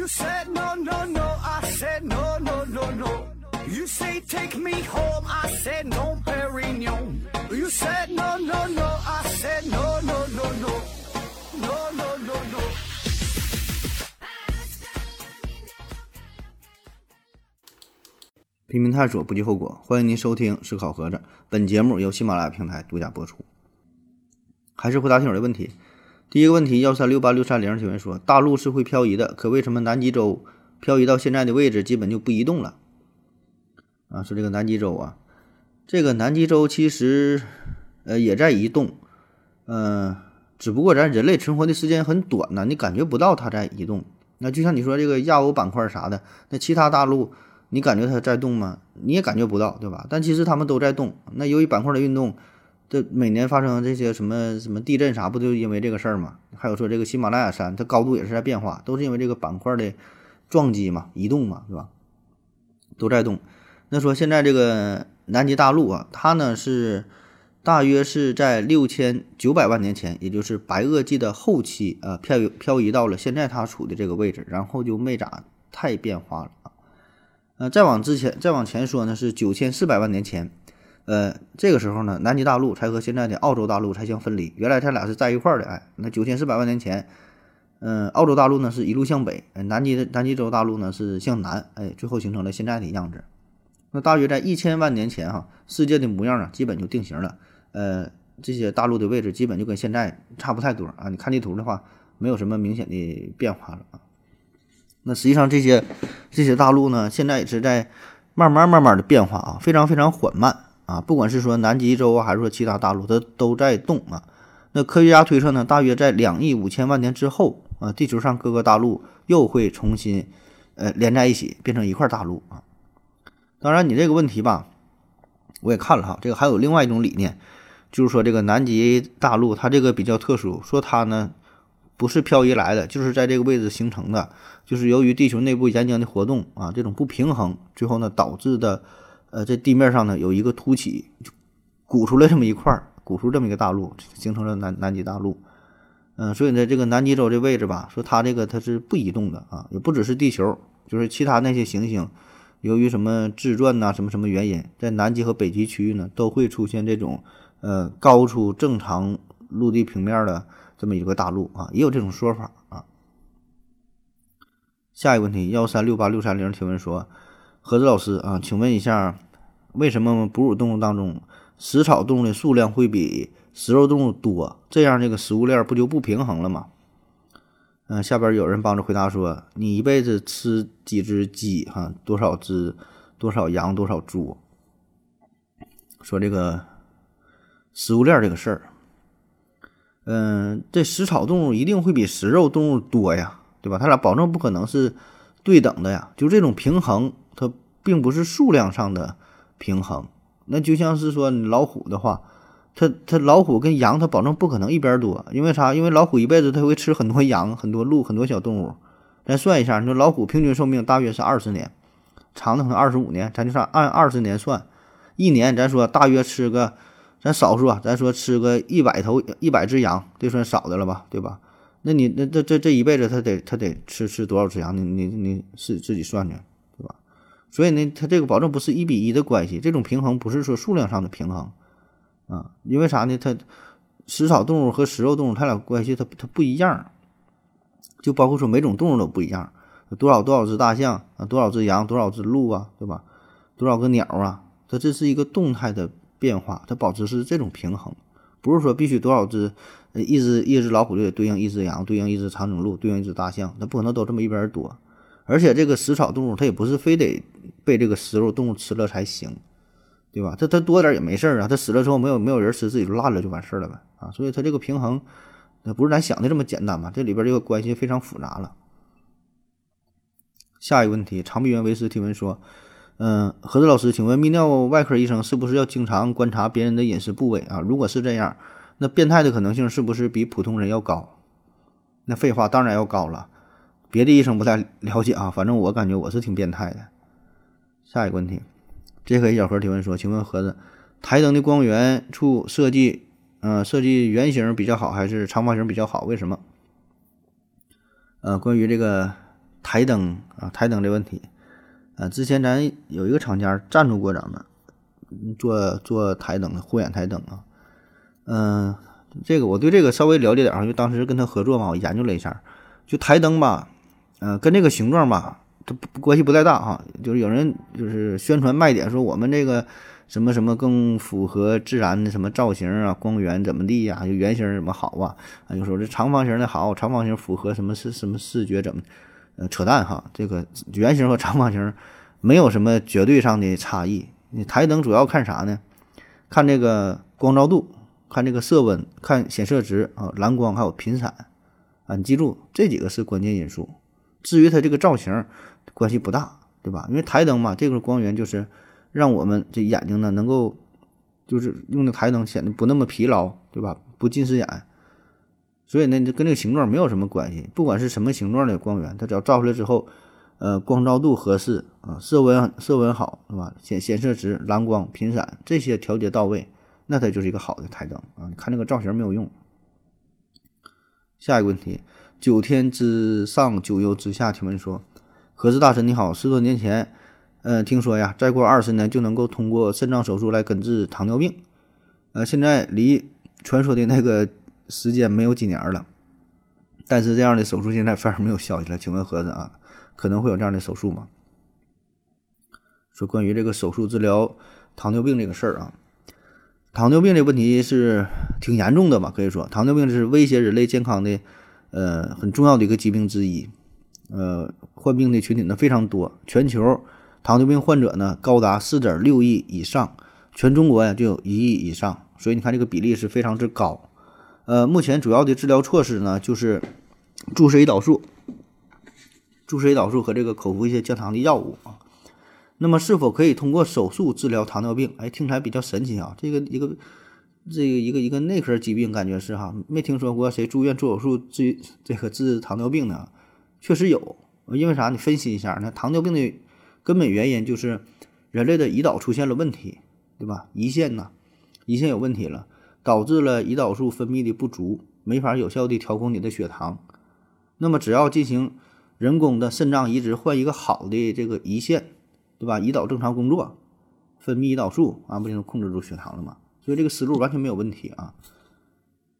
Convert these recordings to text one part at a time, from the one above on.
You said no, no, no. I said no, no, no, no. You say take me home. I said no, Perignon. You said no, no, no. I said no, no, no, no. No, no, no, no. 拼命探索，不计后果。欢迎您收听《思考盒子》，本节目由喜马拉雅平台独家播出。还是回答听友的问题。第一个问题，幺三六八六三零提问说，大陆是会漂移的，可为什么南极洲漂移到现在的位置基本就不移动了？啊，说这个南极洲啊，这个南极洲其实呃也在移动，嗯、只不过咱人类存活的时间很短呢，你感觉不到它在移动。那就像你说这个亚欧板块啥的，那其他大陆你感觉它在动吗？你也感觉不到，对吧？但其实它们都在动。那由于板块的运动，这每年发生这些什么什么地震啥，不就因为这个事儿吗？还有说这个喜马拉雅山，它高度也是在变化，都是因为这个板块的撞击嘛、移动嘛，是吧？都在动。那说现在这个南极大陆啊，它呢是大约是在六千九百万年前，也就是白垩纪的后期啊，漂漂移到了现在它处的这个位置，然后就没咋太变化了啊。呃，再往之前再往前说呢，是九千四百万年前，呃，这个时候呢，南极大陆才和现在的澳洲大陆才相分离。原来它俩是在一块儿的，哎，那九千四百万年前，嗯、澳洲大陆呢是一路向北，南极南极洲大陆呢是向南，哎，最后形成了现在的样子。那大约在一千万年前哈，世界的模样啊，基本就定型了。呃，这些大陆的位置基本就跟现在差不太多啊。你看地图的话，没有什么明显的变化了啊。那实际上这些这些大陆呢，现在也是在慢慢慢慢的变化啊，非常非常缓慢啊。不管是说南极洲啊，还是说其他大陆，它都在动啊。那科学家推测呢，大约在两亿五千万年之后啊，地球上各个大陆又会重新呃连在一起，变成一块大陆啊。当然，你这个问题吧，我也看了哈，这个还有另外一种理念，就是说这个南极大陆它这个比较特殊，说它呢不是漂移来的，就是在这个位置形成的，就是由于地球内部岩浆的活动啊，这种不平衡，最后呢导致的，呃，在地面上呢有一个凸起，就鼓出来这么一块，鼓出这么一个大陆，形成了南南极大陆。嗯，所以呢，这个南极洲这位置吧，说它这个它是不移动的啊，也不只是地球，就是其他那些行星。由于什么自转呐、什么什么原因，在南极和北极区域呢，都会出现这种呃高出正常陆地平面的这么一个大陆啊，也有这种说法啊。下一个问题，幺三六八六三零提问说，何子老师啊，请问一下，为什么哺乳动物当中食草动物的数量会比食肉动物多？这样这个食物链不就不平衡了吗？嗯、下边有人帮着回答说，你一辈子吃几只鸡哈、多少只多少羊多少猪？说这个食物链这个事儿，嗯、这食草动物一定会比食肉动物多呀，对吧？它俩保证不可能是对等的呀。就这种平衡，并不是数量上的平衡。那就像是说老虎的话，它它老虎跟羊，它保证不可能一边多，因为啥？因为老虎一辈子它会吃很多羊、很多鹿、很多小动物。咱算一下，你说老虎平均寿命大约是二十年，长的可能二十五年，咱就算按二十年算，一年咱说大约吃个，咱少数啊，咱说吃个一百头一百只羊，这算少的了吧，对吧？那你那这这这一辈子他得他得吃吃多少只羊？你你你是自己算去，所以呢，它这个保证不是一比一的关系，这种平衡不是说数量上的平衡啊，因为啥呢？它食草动物和食肉动物它俩关系它它不一样，就包括说每种动物都不一样，多少多少只大象啊，多少只羊，多少只鹿啊，对吧？多少个鸟啊，它这是一个动态的变化，它保持是这种平衡，不是说必须多少只，一只一只老虎就得对应一只羊，对应一只长颈鹿，对应一只大象，它不可能都这么一边儿多。而且这个食草动物它也不是非得被这个食肉动物吃了才行，对吧？它它多点也没事儿啊，它死了之后没有没有人吃，自己就烂了就完事儿了呗啊。所以它这个平衡，那不是咱想的这么简单嘛，这里边这个关系非常复杂了。下一个问题，长臂猿维斯提问说。嗯，何子老师，请问泌尿外科医生是不是要经常观察别人的隐私部位啊？如果是这样，那变态的可能性是不是比普通人要高？那废话当然要高了。别的医生不太了解啊，反正我感觉我是挺变态的。下一个问题，这个小盒提问说，请问盒子，台灯的光源处设计，呃，设计圆形比较好还是长方形比较好？为什么？呃，关于这个台灯啊，台灯的问题，啊，之前咱有一个厂家赞助过咱们做做台灯的护眼台灯啊，嗯，这个我对这个稍微了解点儿，因为当时跟他合作嘛，我研究了一下，就台灯吧，嗯，跟这个形状吧，它关系不太大哈，就是有人就是宣传卖点说我们这个。什么什么更符合自然的什么造型啊？光源怎么地呀？就圆形怎么好啊？啊，就说这长方形的好，长方形符合什么是什么视觉怎么？呃，扯淡哈！这个圆形和长方形没有什么绝对上的差异。你台灯主要看啥呢？看这个光照度，看这个色温，看显色值啊，蓝光还有频闪啊。你记住这几个是关键因素。至于它这个造型，关系不大，对吧？因为台灯嘛，这个光源就是。让我们这眼睛呢，能够就是用的台灯显得不那么疲劳，对吧？不近视眼，所以呢，就跟这个形状没有什么关系。不管是什么形状的光源，它只要照出来之后，呃，光照度合适啊，色温色温好，是吧？显显色值、蓝光、频闪这些调节到位，那它就是一个好的台灯啊。你看这个造型没有用。下一个问题，九天之上，九幽之下提问说：何子大神你好，十多年前。呃，听说呀，再过二十年就能够通过肾脏手术来根治糖尿病。呃，现在离传说的那个时间没有几年了，但是这样的手术现在反而没有消息了。请问盒子啊，可能会有这样的手术吗？说关于这个手术治疗糖尿病这个事儿啊，糖尿病这问题是挺严重的吧？可以说，糖尿病是威胁人类健康的呃很重要的一个疾病之一。呃，患病的群体呢非常多，全球。糖尿病患者呢高达四点六亿以上，全中国呀就有一亿以上，所以你看这个比例是非常之高。呃，目前主要的治疗措施呢就是注射胰岛素、注射胰岛素和这个口服一些降糖的药物啊。那么是否可以通过手术治疗糖尿病？哎，听起来比较神奇啊！这个一个这个一个一个内科疾病，感觉是哈，没听说过谁住院做手术治这个治糖尿病的，确实有。因为啥？你分析一下，那糖尿病的。根本原因就是人类的胰岛出现了问题，对吧？胰腺呐，胰腺有问题了，导致了胰岛素分泌的不足，没法有效的调控你的血糖。那么只要进行人工的肾脏移植，换一个好的这个胰腺，对吧？胰岛正常工作，分泌胰岛素啊，不就能控制住血糖了吗？所以这个思路完全没有问题啊。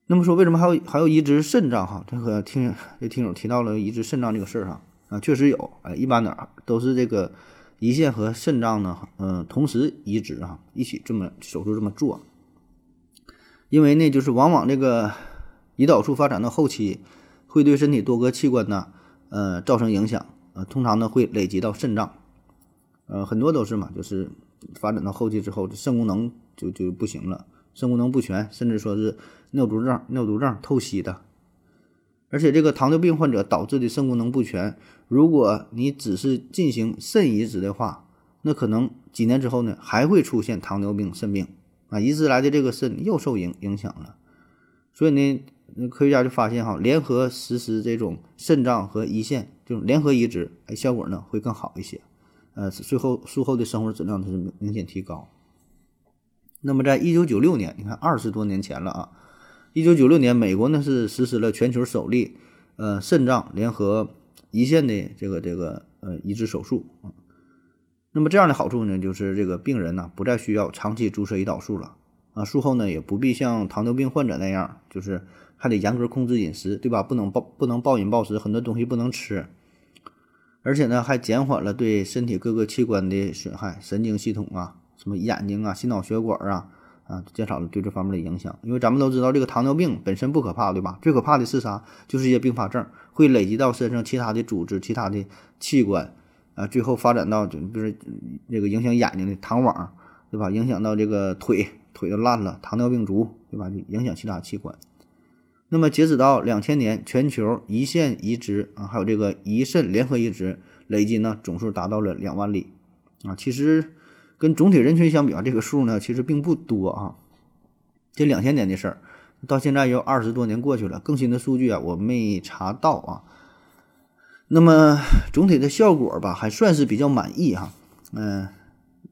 那么说为什么还有还有移植肾脏哈？这个听这听友提到了移植肾脏这个事儿哈。啊，确实有，哎，一般的都是这个胰腺和肾脏呢，嗯，同时移植啊，一起这么手术这么做，因为呢，就是往往这个胰岛素发展到后期，会对身体多个器官呢，呃，造成影响，呃，通常呢会累积到肾脏，呃，很多都是嘛，就是发展到后期之后，这肾功能就就不行了，肾功能不全，甚至说是尿毒症、尿毒症、透析的。而且这个糖尿病患者导致的肾功能不全，如果你只是进行肾移植的话，那可能几年之后呢，还会出现糖尿病肾病啊，移植来的这个肾又受影影响了。所以呢，科学家就发现哈，联合实施这种肾脏和胰腺这种联合移植，哎，效果呢会更好一些，呃，最后术后的生活质量它是明显提高。那么在一九九六年，你看二十多年前了啊。一九九六年，美国呢是实施了全球首例，呃，肾脏联合胰腺的这个这个呃移植手术啊。那么这样的好处呢，就是这个病人呢不再需要长期注射胰岛素了啊。术后呢也不必像糖尿病患者那样，就是还得严格控制饮食，对吧？不能暴不能暴饮暴食，很多东西不能吃。而且呢，还减缓了对身体各个器官的损害，神经系统啊，什么眼睛啊、心脑血管啊。啊，减少了对这方面的影响，因为咱们都知道这个糖尿病本身不可怕，对吧？最可怕的是啥？就是一些并发症会累积到身上其他的组织、其他的器官，啊，最后发展到就比如这个影响眼睛的糖网，对吧？影响到这个腿，腿都烂了，糖尿病足，对吧？影响其他器官。那么截止到两千年，全球胰腺移植啊，还有这个胰肾联合移植累计呢总数达到了两万例，啊，其实。跟总体人群相比啊，这个数呢其实并不多啊。这两千年的事儿，到现在又二十多年过去了，更新的数据啊我没查到啊。那么总体的效果吧，还算是比较满意哈。嗯，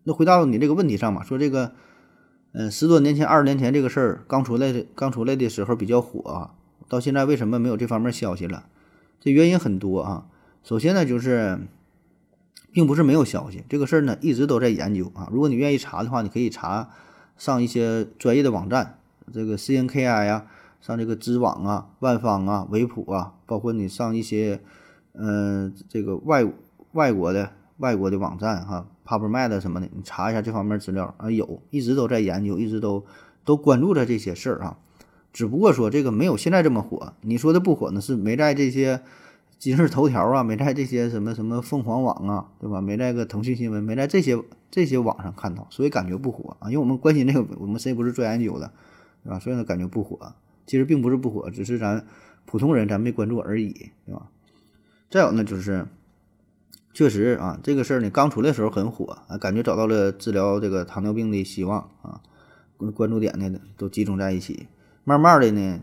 那回到你这个问题上嘛，说这个，嗯，十多年前、二十年前这个事儿刚出来的、刚出来的时候比较火，啊到现在为什么没有这方面消息了？这原因很多啊。首先呢，就是并不是没有消息，这个事儿呢一直都在研究啊。如果你愿意查的话，你可以查上一些专业的网站，这个 CNKI 呀，上这个知网啊、万方啊、维普啊，包括你上一些嗯这个外外国的外国的网站哈，PubMed 什么的，你查一下这方面资料啊，有一直都在研究，一直都都关注着这些事儿啊。只不过说这个没有现在这么火，你说的不火呢，是没在这些今日头条啊，没在这些什么什么凤凰网啊，对吧？没在个腾讯新闻，没在这些这些网上看到，所以感觉不火啊。因为我们关心这个，我们谁不是做研究的，对吧？所以呢，感觉不火。其实并不是不火，只是咱普通人咱没关注而已，对吧？再有呢，就是确实啊，这个事儿呢刚出来的时候很火啊，感觉找到了治疗这个糖尿病的希望啊，关注点呢都集中在一起。慢慢的呢，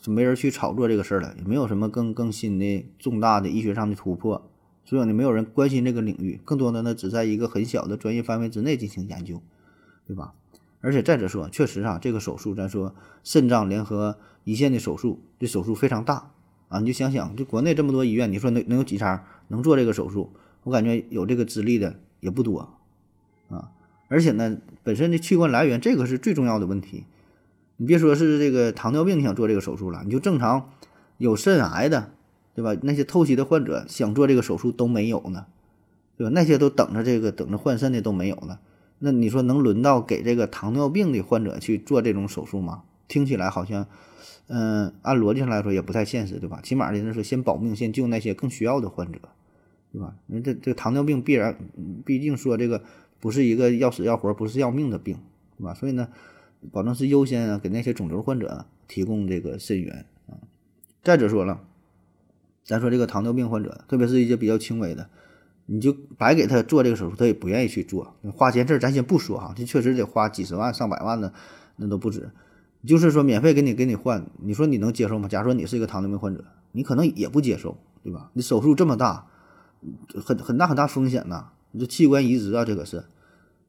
就没人去炒作这个事儿了，也没有什么更更新的重大的医学上的突破，所以呢，没有人关心这个领域，更多的呢只在一个很小的专业范围之内进行研究，对吧？而且再者说，确实啊，这个手术咱说肾脏联合胰腺的手术，这手术非常大啊，你就想想，就国内这么多医院，你说能能有几家能做这个手术？我感觉有这个资历的也不多啊。而且呢，本身的器官来源，这个是最重要的问题。你别说是这个糖尿病想做这个手术了，你就正常有肾癌的，对吧？那些透析的患者想做这个手术都没有呢，对吧？那些都等着这个等着换肾的都没有呢。那你说能轮到给这个糖尿病的患者去做这种手术吗？听起来好像，嗯，按逻辑上来说也不太现实，对吧？起码的是说先保命，先救那些更需要的患者，对吧？因为这这糖尿病必然，毕竟说这个不是一个要死要活，不是要命的病，对吧？所以呢。保证是优先啊，给那些肿瘤患者提供这个肾源啊。再者说了，咱说这个糖尿病患者，特别是一些比较轻微的，你就白给他做这个手术，他也不愿意去做。花钱事儿咱先不说哈，这确实得花几十万上百万的，那都不止。就是说免费给你给你换，你说你能接受吗？假如说你是一个糖尿病患者，你可能也不接受，对吧？你手术这么大，很很大很大风险呐，你这器官移植啊，这个是。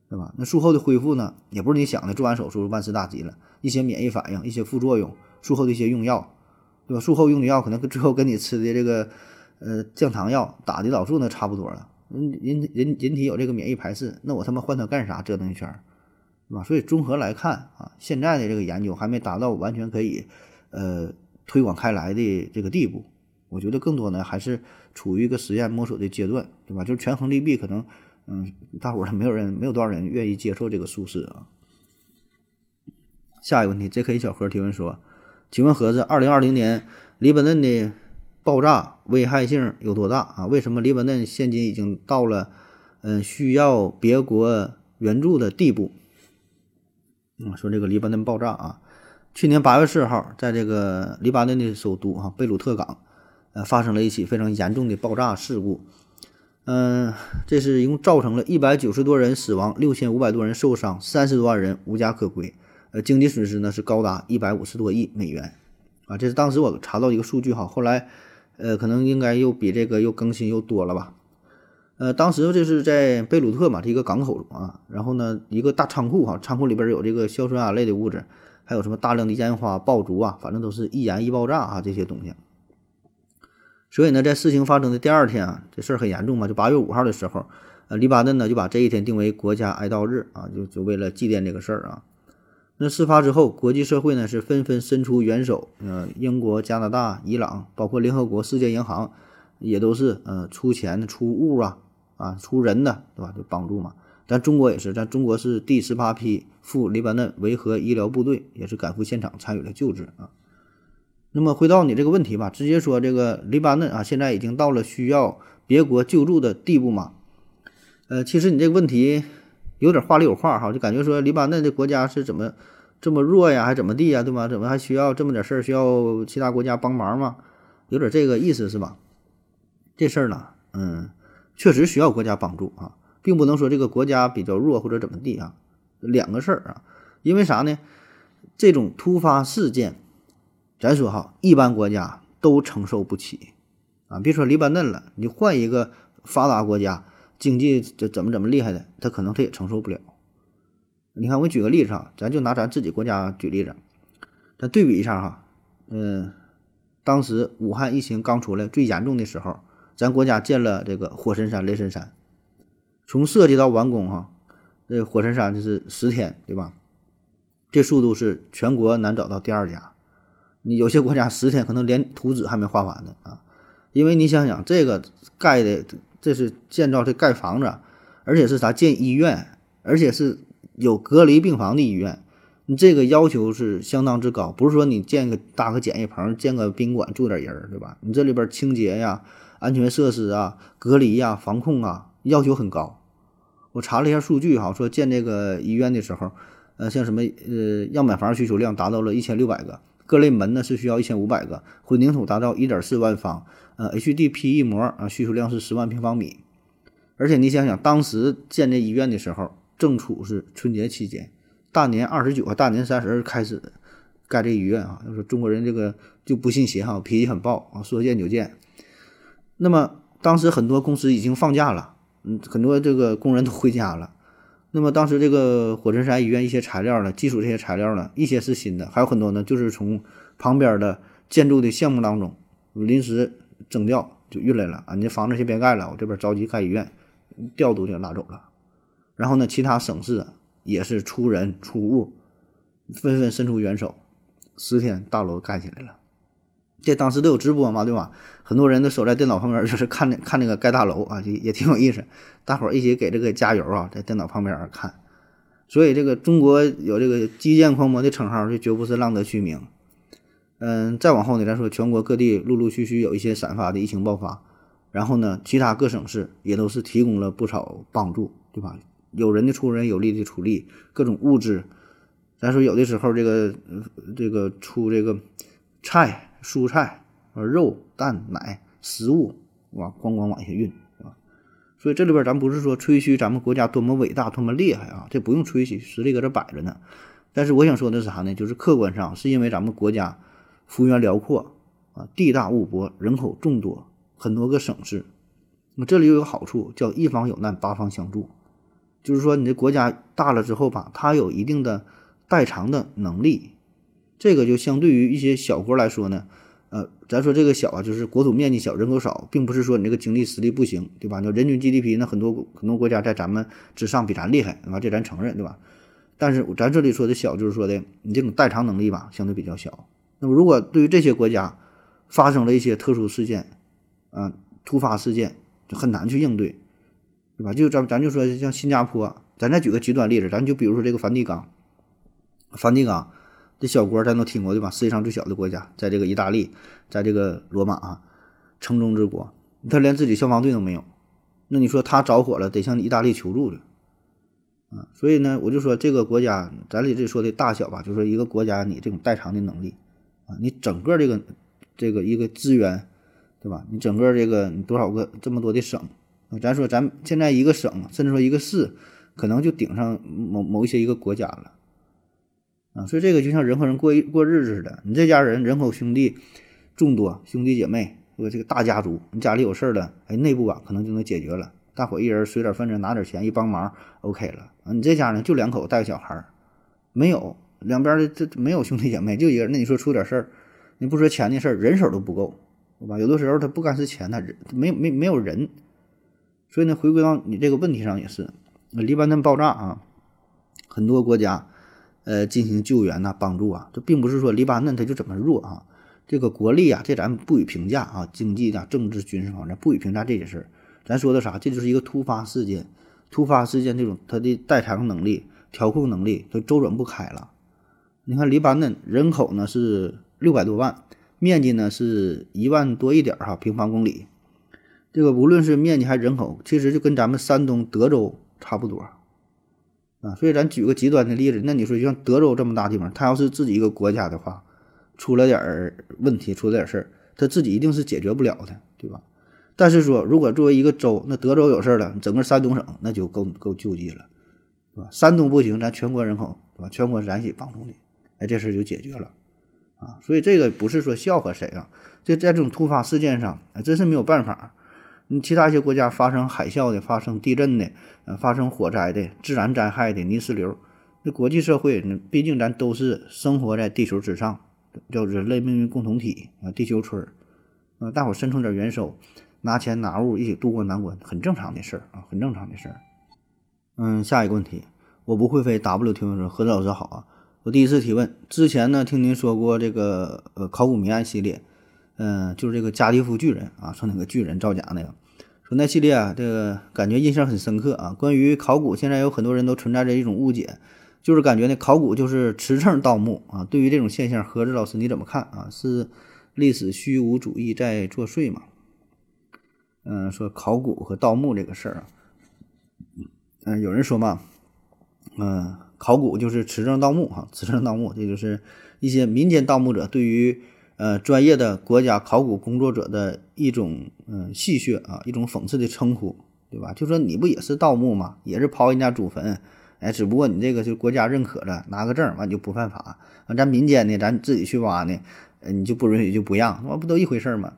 对吧？那术后的恢复呢，也不是你想的，做完手术万事大吉了。一些免疫反应，一些副作用，术后的一些用药，对吧？术后用的药可能最后跟你吃的这个呃降糖药、打胰岛素那差不多了。人人人人体有这个免疫排斥，那我他妈换它干啥？折腾一圈，对吧？所以综合来看啊，现在的这个研究还没达到完全可以呃推广开来的这个地步。我觉得更多呢还是处于一个实验摸索的阶段，对吧？就是权衡利弊，可能。嗯，大伙儿没有人，没有多少人愿意接受这个术式啊。下一个问题，J.K. 小何提问说：“请问盒子，二零二零年黎巴嫩的爆炸危害性有多大啊？为什么黎巴嫩现今已经到了嗯需要别国援助的地步？”嗯，说这个黎巴嫩爆炸啊，去年八月四号，在这个黎巴嫩的首都哈贝鲁特港，呃，发生了一起非常严重的爆炸事故。嗯，这是一共造成了一百九十多人死亡，六千五百多人受伤，三十多万人无家可归。呃，经济损失呢是高达一百五十多亿美元，啊，这是当时我查到一个数据哈，后来，呃，可能应该又比这个又更新又多了吧。呃，当时这是在贝鲁特嘛，这一个港口啊，然后呢，一个大仓库哈，仓库里边有这个硝酸铵类的物质，还有什么大量的烟花爆竹啊，反正都是易燃易爆炸啊这些东西。所以呢，在事情发生的第二天啊，这事儿很严重嘛。就八月五号的时候，呃，黎巴嫩呢就把这一天定为国家哀悼日啊，就就为了祭奠这个事儿啊。那事发之后，国际社会呢是纷纷伸出援手，呃，英国、加拿大、伊朗，包括联合国、世界银行，也都是呃出钱、出物啊，啊，出人的，对吧？就帮助嘛。咱中国也是，咱中国是第十八批赴黎巴嫩维和医疗部队，也是赶赴现场参与了救治啊。那么回到你这个问题吧，直接说这个黎巴嫩啊，现在已经到了需要别国救助的地步吗？呃，其实你这个问题有点话里有话哈，就感觉说黎巴嫩这国家是怎么这么弱呀，还怎么地呀，对吗？怎么还需要这么点事儿需要其他国家帮忙吗？有点这个意思是吧？这事儿呢，嗯，确实需要国家帮助啊，并不能说这个国家比较弱或者怎么地啊，两个事儿啊，因为啥呢？这种突发事件。咱说哈，一般国家都承受不起，啊，别说黎巴嫩了，你换一个发达国家，经济这怎么怎么厉害的，他可能他也承受不了。你看，我举个例子哈，咱就拿咱自己国家举例子，咱对比一下哈，嗯，当时武汉疫情刚出来最严重的时候，咱国家建了这个火神山、雷神山，从设计到完工哈，这火神山就是十天，对吧？这速度是全国难找到第二家。你有些国家十天可能连图纸还没画完呢啊！因为你想想，这个盖的这是建造这盖房子，而且是啥建医院，而且是有隔离病房的医院。你这个要求是相当之高，不是说你建个搭个简易棚、建个宾馆住点人儿，对吧？你这里边清洁呀、安全设施啊、隔离呀、防控啊，要求很高。我查了一下数据哈，说建这个医院的时候，呃，像什么呃样板房需求量达到了一千六百个，各类门呢是需要一千五百个，混凝土达到一点四万方，呃，HDPE 膜啊需求量是十万平方米。而且你想想，当时建这医院的时候，正处是春节期间。大年二十九和大年三十开始盖这医院啊，就说中国人这个就不信邪哈，脾气很暴啊，说建就建。那么当时很多公司已经放假了，嗯，很多这个工人都回家了。那么当时这个火神山医院一些材料呢，基础这些材料呢，一些是新的，还有很多呢，就是从旁边的建筑的项目当中临时征调就运来了啊。你这房子先别盖了，我这边着急盖医院，调度就拿走了。然后呢，其他省市。也是出人出物，纷纷伸出援手，十天大楼盖起来了。这当时都有直播嘛，对吧？很多人都守在电脑旁边，就是看那看那个盖大楼啊，也也挺有意思。大伙儿一起给这个加油啊，在电脑旁边看。所以这个中国有这个基建狂魔的称号，这绝不是浪得虚名。嗯，再往后呢，咱说全国各地陆陆续续有一些散发的疫情爆发，然后呢，其他各省市也都是提供了不少帮助，对吧？有人的出人，有力的出力，各种物质。咱说有的时候，这个这个出这个菜、蔬菜、肉、蛋、奶、食物，哇，咣咣往下运，是吧？所以这里边咱不是说吹嘘咱们国家多么伟大、多么厉害啊，这不用吹嘘，实力搁这摆着呢。但是我想说的是啥呢？就是客观上是因为咱们国家幅员辽阔啊，地大物博，人口众多，很多个省市。那么这里有个好处，叫一方有难，八方相助。就是说，你这国家大了之后吧，它有一定的代偿的能力，这个就相对于一些小国来说呢，呃，咱说这个小啊，就是国土面积小，人口少，并不是说你这个经济实力不行，对吧？你人均 GDP 那很多很多国家在咱们之上，比咱厉害，对吧？这咱承认，对吧？但是咱这里说的小，就是说的你这种代偿能力吧，相对比较小。那么如果对于这些国家发生了一些特殊事件，啊，突发事件，就很难去应对。对吧？就咱咱就说像新加坡，咱再举个极端例子，咱就比如说这个梵蒂冈，梵蒂冈这小国咱都听过对吧？世界上最小的国家，在这个意大利，在这个罗马啊，城中之国，他连自己消防队都没有，那你说他着火了，得向意大利求助去啊。所以呢，我就说这个国家，咱里这说的大小吧，就说一个国家你这种代偿的能力啊，你整个这个这个一个资源，对吧？你整个这个你多少个这么多的省。咱说，咱现在一个省，甚至说一个市，可能就顶上某某一些一个国家了，啊，所以这个就像人和人过一过日子似的，你这家人人口兄弟众多，兄弟姐妹，说这个大家族，你家里有事儿了，哎，内部啊可能就能解决了，大伙一人随点份子，拿点钱一帮忙，OK 了。啊，你这家呢就两口带个小孩儿，没有两边的这没有兄弟姐妹，就一个人，那你说出点事儿，你不说钱的事儿，人手都不够，对吧？有的时候他不干是钱，他没没没有人。所以呢，回归到你这个问题上也是，黎巴嫩爆炸啊，很多国家，呃，进行救援呐、帮助啊，这并不是说黎巴嫩它就怎么弱啊，这个国力啊，这咱不予评价啊，经济啊、政治、军事方面不予评价这些事儿，咱说的啥？这就是一个突发事件，突发事件这种它的代偿能力、调控能力它周转不开了。你看黎巴嫩人口呢是六百多万，面积呢是一万多一点哈平方公里。这个无论是面积还是人口，其实就跟咱们山东德州差不多啊。所以咱举个极端的例子，那你说就像德州这么大地方，他要是自己一个国家的话，出了点儿问题，出了点事儿，他自己一定是解决不了的，对吧？但是说，如果作为一个州，那德州有事儿了，整个山东省那就够够救济了，是吧？山东不行，咱全国人口，对吧？全国咱一起帮助你，哎，这事儿就解决了啊。所以这个不是说笑话谁啊，这在这种突发事件上，哎，真是没有办法。你其他一些国家发生海啸的、发生地震的、呃发生火灾的、自然灾害的、泥石流，那国际社会，毕竟咱都是生活在地球之上，叫人类命运共同体啊，地球村儿，啊，大伙伸出点援手，拿钱拿物一起渡过难关，很正常的事儿啊，很正常的事儿。嗯，下一个问题，我不会飞。W 提问说：何子老师好啊，我第一次提问。之前呢，听您说过这个呃考古谜案系列，嗯，就是这个加利夫巨人啊，说那个巨人造假那个，说那系列啊，这个感觉印象很深刻啊。关于考古，现在有很多人都存在着一种误解，就是感觉呢考古就是持证盗墓啊。对于这种现象，何子老师你怎么看啊？是历史虚无主义在作祟吗？嗯，说考古和盗墓这个事儿啊，嗯，有人说嘛，嗯，考古就是持证盗墓哈，持证盗墓，这就是一些民间盗墓者对于呃专业的国家考古工作者的一种嗯戏谑啊，一种讽刺的称呼，对吧？就说你不也是盗墓吗？也是刨人家祖坟，哎，只不过你这个就国家认可了，拿个证完就不犯法，完咱民间呢，咱自己去挖呢，你就不允许就不让，那不都一回事吗？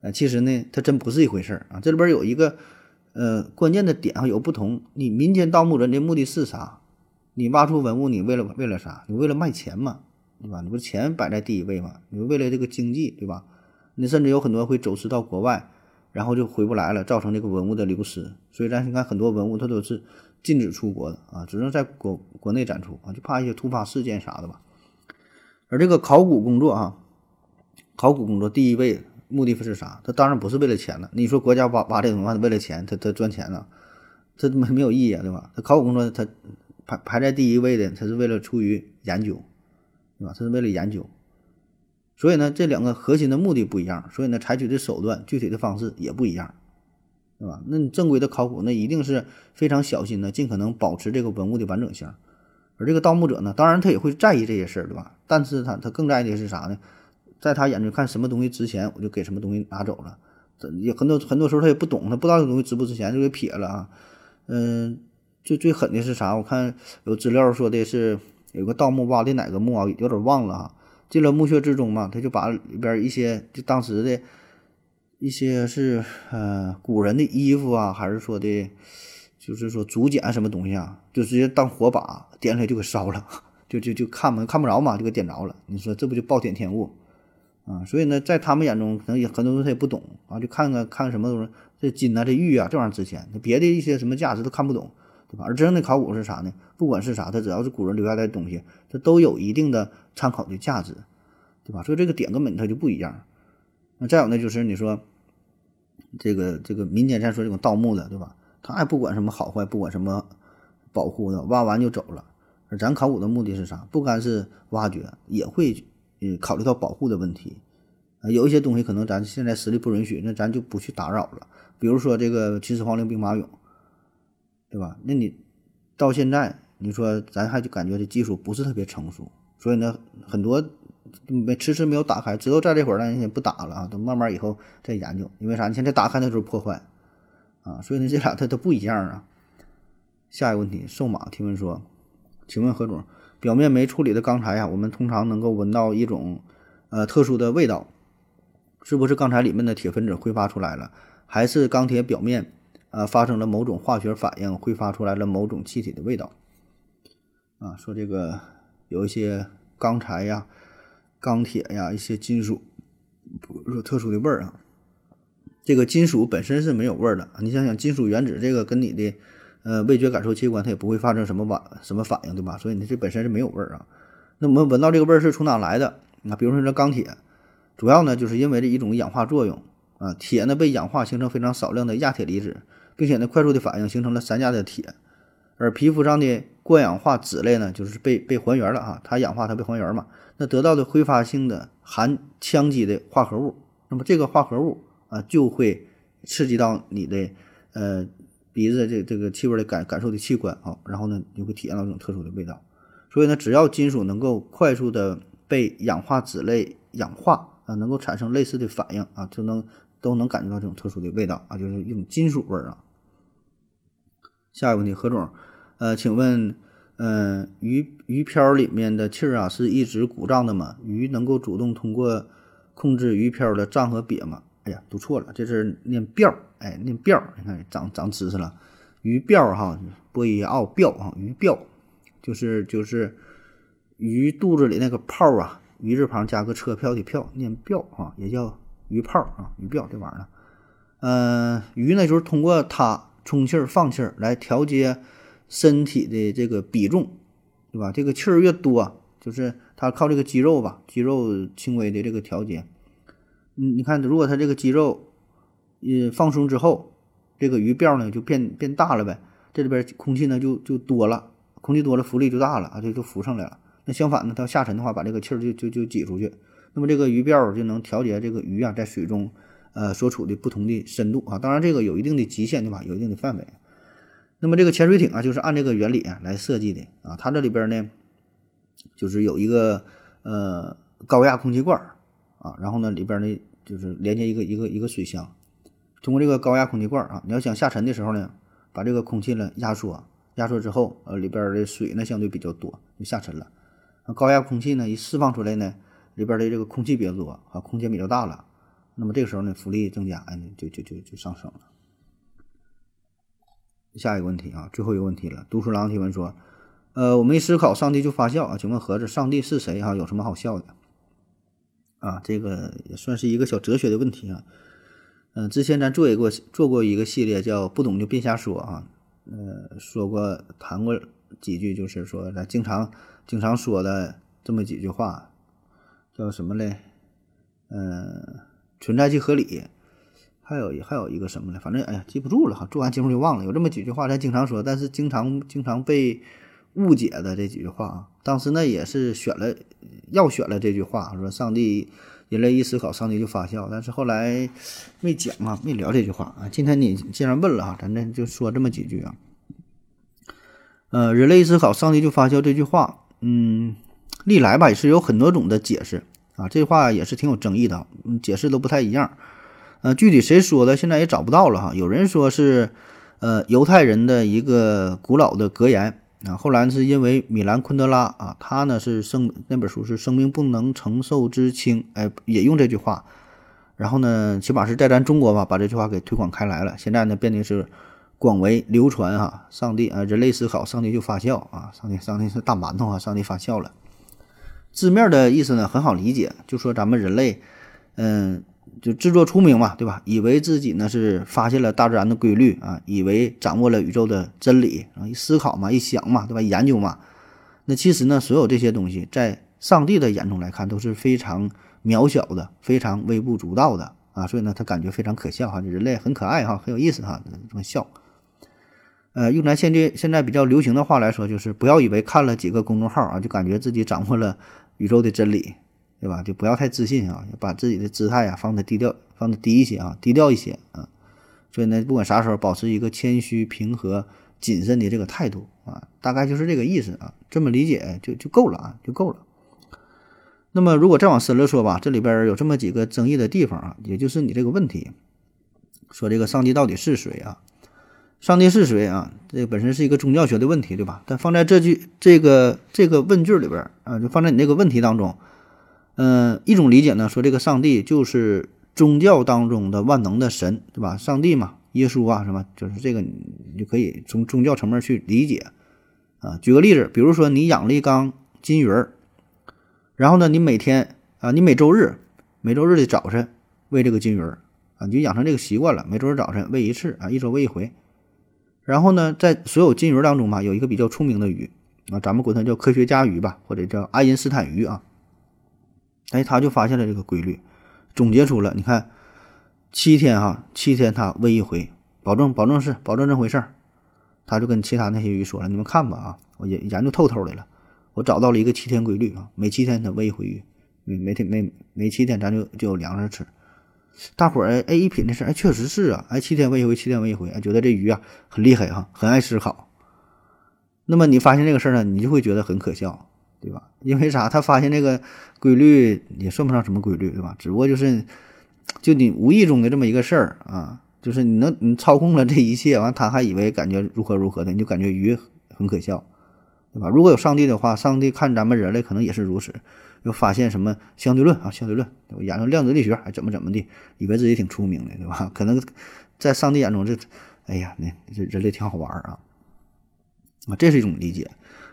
呃，其实呢，它真不是一回事儿啊。这里边有一个呃关键的点啊，有不同。你民间盗墓人的目的是啥？你挖出文物，你为了为了啥？你为了卖钱嘛，对吧？你不是钱摆在第一位嘛？你为了这个经济，对吧？你甚至有很多会走私到国外，然后就回不来了，造成这个文物的流失。所以咱你看，很多文物它都是禁止出国的啊，只能在国国内展出啊，就怕一些突发事件啥的吧。而这个考古工作啊，考古工作第一位。目的是啥？他当然不是为了钱了。你说国家挖挖这东西为了钱，他他赚钱了，这没没有意义啊，对吧？他考古工作他排排在第一位的，他是为了出于研究，对吧？他是为了研究。所以呢，这两个核心的目的不一样，所以呢，采取的手段、具体的方式也不一样，对吧？那你正规的考古，那一定是非常小心的，尽可能保持这个文物的完整性。而这个盗墓者呢，当然他也会在意这些事儿，对吧？但是他他更在意的是啥呢？在他眼中看什么东西值钱，我就给什么东西拿走了。这也很多很多时候他也不懂，他不知道这东西值不值钱，就给撇了啊。嗯，最最狠的是啥？我看有资料说的是有个盗墓挖的哪个墓啊，有点忘了哈。进了墓穴之中嘛，他就把里边一些就当时的一些是呃古人的衣服啊，还是说的，就是说竹简什么东西啊，就直接当火把点起来就给烧了，就就就看不看不着嘛，就给点着了。你说这不就暴殄天物？啊，所以呢，在他们眼中，可能也很多东西他也不懂啊，就看看看什么东西，这金呐，这玉啊，这玩意儿值钱，别的一些什么价值都看不懂，对吧？而真正的考古是啥呢？不管是啥，它只要是古人留下来的东西，它都有一定的参考的价值，对吧？所以这个点根本它就不一样。那再有呢，就是你说这个这个民间咱说这种盗墓的，对吧？他也不管什么好坏，不管什么保护的，挖完就走了。而咱考古的目的是啥？不干是挖掘，也会。嗯，考虑到保护的问题，啊，有一些东西可能咱现在实力不允许，那咱就不去打扰了。比如说这个秦始皇陵兵马俑，对吧？那你到现在，你说咱还就感觉这技术不是特别成熟，所以呢，很多没迟迟没有打开，知道在这会儿咱先不打了啊，等慢慢以后再研究。因为啥？你现在打开那时候破坏啊，所以呢，这俩它都不一样啊。下一个问题，瘦马提问说，请问何总？表面没处理的钢材呀，我们通常能够闻到一种，呃，特殊的味道，是不是钢材里面的铁分子挥发出来了，还是钢铁表面，啊，发生了某种化学反应，挥发出来了某种气体的味道？啊，说这个有一些钢材呀、钢铁呀、一些金属，有特殊的味儿啊。这个金属本身是没有味儿的，你想想，金属原子这个跟你的。呃，味觉感受器官它也不会发生什么反什么反应，对吧？所以你这本身是没有味儿啊。那我们闻到这个味儿是从哪来的？那比如说这钢铁，主要呢就是因为这一种氧化作用啊，铁呢被氧化形成非常少量的亚铁离子，并且呢快速的反应形成了三价的铁。而皮肤上的过氧化脂类呢，就是被被还原了啊，它氧化它被还原嘛，那得到的挥发性的含羟基的化合物，那么这个化合物啊就会刺激到你的呃。鼻子这这个气味的感感受的器官啊，然后呢，你会体验到一种特殊的味道。所以呢，只要金属能够快速的被氧化脂类氧化啊，能够产生类似的反应啊，就能都能感觉到这种特殊的味道啊，就是一种金属味儿啊。下一个问题，何总，呃，请问，嗯，鱼鱼漂里面的气儿啊，是一直鼓胀的吗？鱼能够主动通过控制鱼漂的胀和瘪吗？哎呀，读错了，这是念“膘”，哎，念“膘”，你看长长知识了。鱼膘哈，波伊奥膘哈，鱼鳔就是就是鱼肚子里那个泡啊，鱼字旁加个车票的票，念“鳔”哈，也叫鱼泡啊，鱼膘这玩意儿。呃，鱼呢就是通过它充气儿、放气儿来调节身体的这个比重，对吧？这个气儿越多，就是它靠这个肌肉吧，肌肉轻微的这个调节。你你看，如果它这个肌肉呃放松之后，这个鱼鳔呢就变变大了呗，这里边空气呢就就多了，空气多了浮力就大了啊，就就浮上来了。那相反呢，它要下沉的话，把这个气儿就就就挤出去。那么这个鱼鳔就能调节这个鱼啊在水中呃所处的不同的深度啊，当然这个有一定的极限对吧？有一定的范围。那么这个潜水艇啊，就是按这个原理来设计的啊，它这里边呢就是有一个呃高压空气罐啊，然后呢里边呢就是连接一个一个一个水箱，通过这个高压空气罐啊，你要想下沉的时候呢，把这个空气呢压缩，压缩之后呃里边的水呢相对比较多，就下沉了。高压空气呢一释放出来呢。里边的这个空气比较多啊，空间比较大了，那么这个时候呢，浮力增加，哎，就就就就上升了。下一个问题啊，最后一个问题了。读书郎提问说：“呃，我没思考，上帝就发笑啊？请问盒子，上帝是谁啊？有什么好笑的？”啊，这个也算是一个小哲学的问题啊。嗯，之前咱做一过做过一个系列叫“不懂就别瞎说”啊，呃，说过谈过几句，就是说咱经常经常说的这么几句话。叫什么嘞？嗯，存在即合理，还有还有一个什么嘞？反正哎呀，记不住了哈。做完节目就忘了。有这么几句话，咱经常说，但是经常经常被误解的这几句话啊。当时呢也是选了要选了这句话，说上帝人类一思考，上帝就发笑。但是后来没讲啊，没聊这句话啊。今天你既然问了哈，咱这就说这么几句啊。呃，人类一思考，上帝就发笑这句话，嗯。历来吧也是有很多种的解释啊，这话也是挺有争议的，解释都不太一样。呃，具体谁说的，现在也找不到了哈。有人说是，呃，犹太人的一个古老的格言啊。后来是因为米兰昆德拉啊，他呢是生那本书是《生命不能承受之轻》，哎，也用这句话。然后呢，起码是在咱中国吧，把这句话给推广开来了。现在呢，变得是广为流传哈。上帝啊，人类思考，上帝就发笑啊。上帝，上帝是大馒头啊，上帝发笑了。字面的意思呢很好理解，就说咱们人类，嗯，就自作聪明嘛，对吧？以为自己呢是发现了大自然的规律啊，以为掌握了宇宙的真理啊，一思考嘛，一想嘛，对吧？研究嘛，那其实呢，所有这些东西在上帝的眼中来看都是非常渺小的，非常微不足道的啊，所以呢，他感觉非常可笑哈，人类很可爱哈，很有意思哈，这么笑。呃，用咱现在现在比较流行的话来说，就是不要以为看了几个公众号啊，就感觉自己掌握了。宇宙的真理，对吧？就不要太自信啊，把自己的姿态啊放的低调，放的低一些啊，低调一些啊。所以呢，不管啥时候，保持一个谦虚、平和、谨慎的这个态度啊，大概就是这个意思啊。这么理解就就够了啊，就够了。那么，如果再往深了说吧，这里边有这么几个争议的地方啊，也就是你这个问题，说这个上帝到底是谁啊？上帝是谁啊？这本身是一个宗教学的问题，对吧？但放在这句这个这个问句里边啊，就放在你这个问题当中，嗯，一种理解呢，说这个上帝就是宗教当中的万能的神，对吧？上帝嘛，耶稣啊，什么，就是这个你就可以从宗教层面去理解啊。举个例子，比如说你养了一缸金鱼儿，然后呢，你每天啊，你每周日每周日的早晨喂这个金鱼儿啊，你就养成这个习惯了，每周日早晨喂一次啊，一周喂一回。然后呢，在所有金鱼当中嘛，有一个比较出名的鱼啊，咱们管它叫科学家鱼吧，或者叫爱因斯坦鱼啊。哎，他就发现了这个规律，总结出了，你看，七天哈，七天他喂一回，保证保证是保证这回事儿。他就跟其他那些鱼说了，你们看吧啊，我研研究透透的了，我找到了一个七天规律啊，每七天他喂一回鱼，每每天每每七天咱就就有粮食吃。大伙儿哎一品这事儿哎确实是啊哎七天喂一回七天喂一回哎觉得这鱼啊很厉害哈很爱思考，那么你发现这个事儿呢你就会觉得很可笑对吧？因为啥？他发现这个规律也算不上什么规律对吧？只不过就是就你无意中的这么一个事儿啊，就是你能你操控了这一切完他还以为感觉如何如何的，你就感觉鱼很可笑对吧？如果有上帝的话，上帝看咱们人类可能也是如此。又发现什么相对论啊？相对论，研究量子力学，还怎么怎么的，以为自己挺出名的，对吧？可能在上帝眼中，这，哎呀，那这人类挺好玩啊！啊，这是一种理解。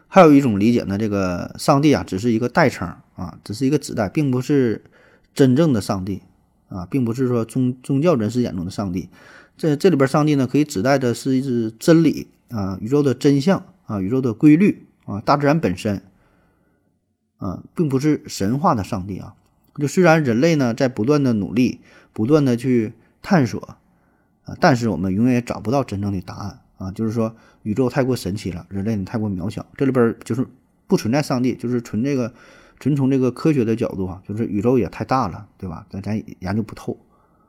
还有一种理解呢，这个上帝啊，只是一个代称啊，只是一个指代，并不是真正的上帝啊，并不是说宗宗教人士眼中的上帝。这这里边上帝呢，可以指代的是一只真理啊，宇宙的真相啊，宇宙的规律啊，大自然本身啊，并不是神话的上帝啊。就虽然人类呢在不断的努力，不断的去探索啊，但是我们永远也找不到真正的答案啊。就是说，宇宙太过神奇了，人类呢太过渺小。这里边就是不存在上帝，就是纯这个纯从这个科学的角度啊，就是宇宙也太大了，对吧？咱咱研究不透。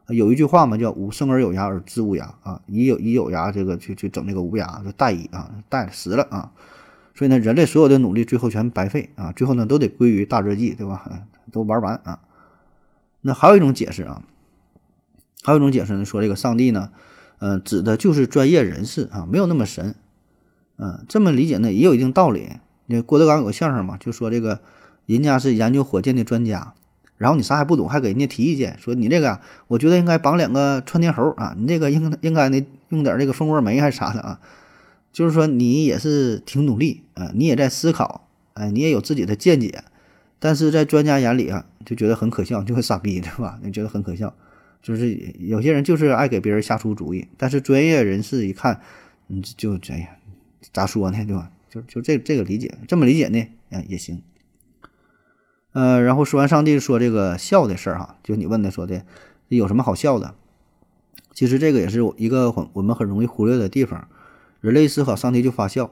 有一句话嘛，叫“吾生而有涯而知无涯”啊，以有以有涯这个去去整那个无涯，就殆矣啊，殆死了啊。所以呢，人类所有的努力最后全白费啊，最后呢都得归于大热季，对吧？都玩完啊。那还有一种解释啊，还有一种解释呢，说这个上帝呢，嗯，指的就是专业人士啊，没有那么神。嗯，这么理解呢也有一定道理。那郭德纲有个相声嘛，就说这个人家是研究火箭的专家。然后你啥也不懂，还给人家提意见，说你这个，我觉得应该绑两个窜天猴啊，你这个应应该呢用点这个蜂窝煤还是啥的啊？就是说你也是挺努力啊，你也在思考，哎，你也有自己的见解，但是在专家眼里啊，就觉得很可笑，就很傻逼，对吧？你觉得很可笑，就是有些人就是爱给别人瞎出主意，但是专业人士一看，你就哎呀，咋说呢，对吧？就就这这个理解，这么理解呢，啊也行。呃，然后说完上帝说这个笑的事儿哈，就你问的说的有什么好笑的？其实这个也是一个很我们很容易忽略的地方。人类思考，上帝就发笑。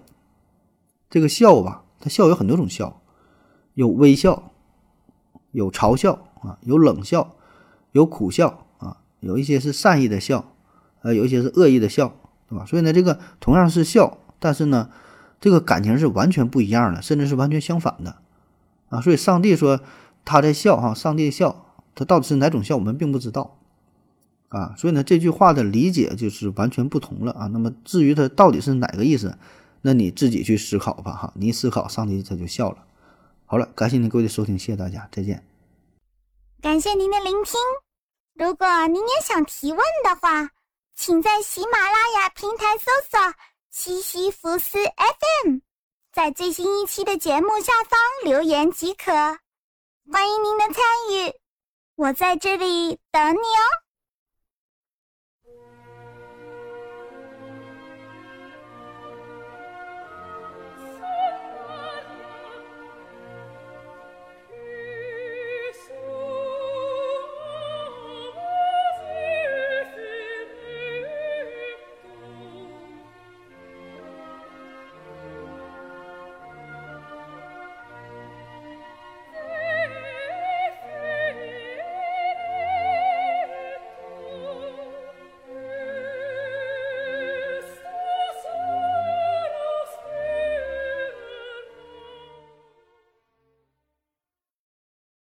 这个笑吧，它笑有很多种笑，有微笑，有嘲笑啊，有冷笑，有苦笑啊，有一些是善意的笑，呃，有一些是恶意的笑，对吧？所以呢，这个同样是笑，但是呢，这个感情是完全不一样的，甚至是完全相反的。啊，所以上帝说他在笑哈，上帝笑，他到底是哪种笑，我们并不知道啊。所以呢，这句话的理解就是完全不同了啊。那么至于它到底是哪个意思，那你自己去思考吧哈。你一思考，上帝他就笑了。好了，感谢您各位的收听，谢谢大家，再见。感谢您的聆听。如果您也想提问的话，请在喜马拉雅平台搜索“西西弗斯 FM”。在最新一期的节目下方留言即可，欢迎您的参与，我在这里等你哦。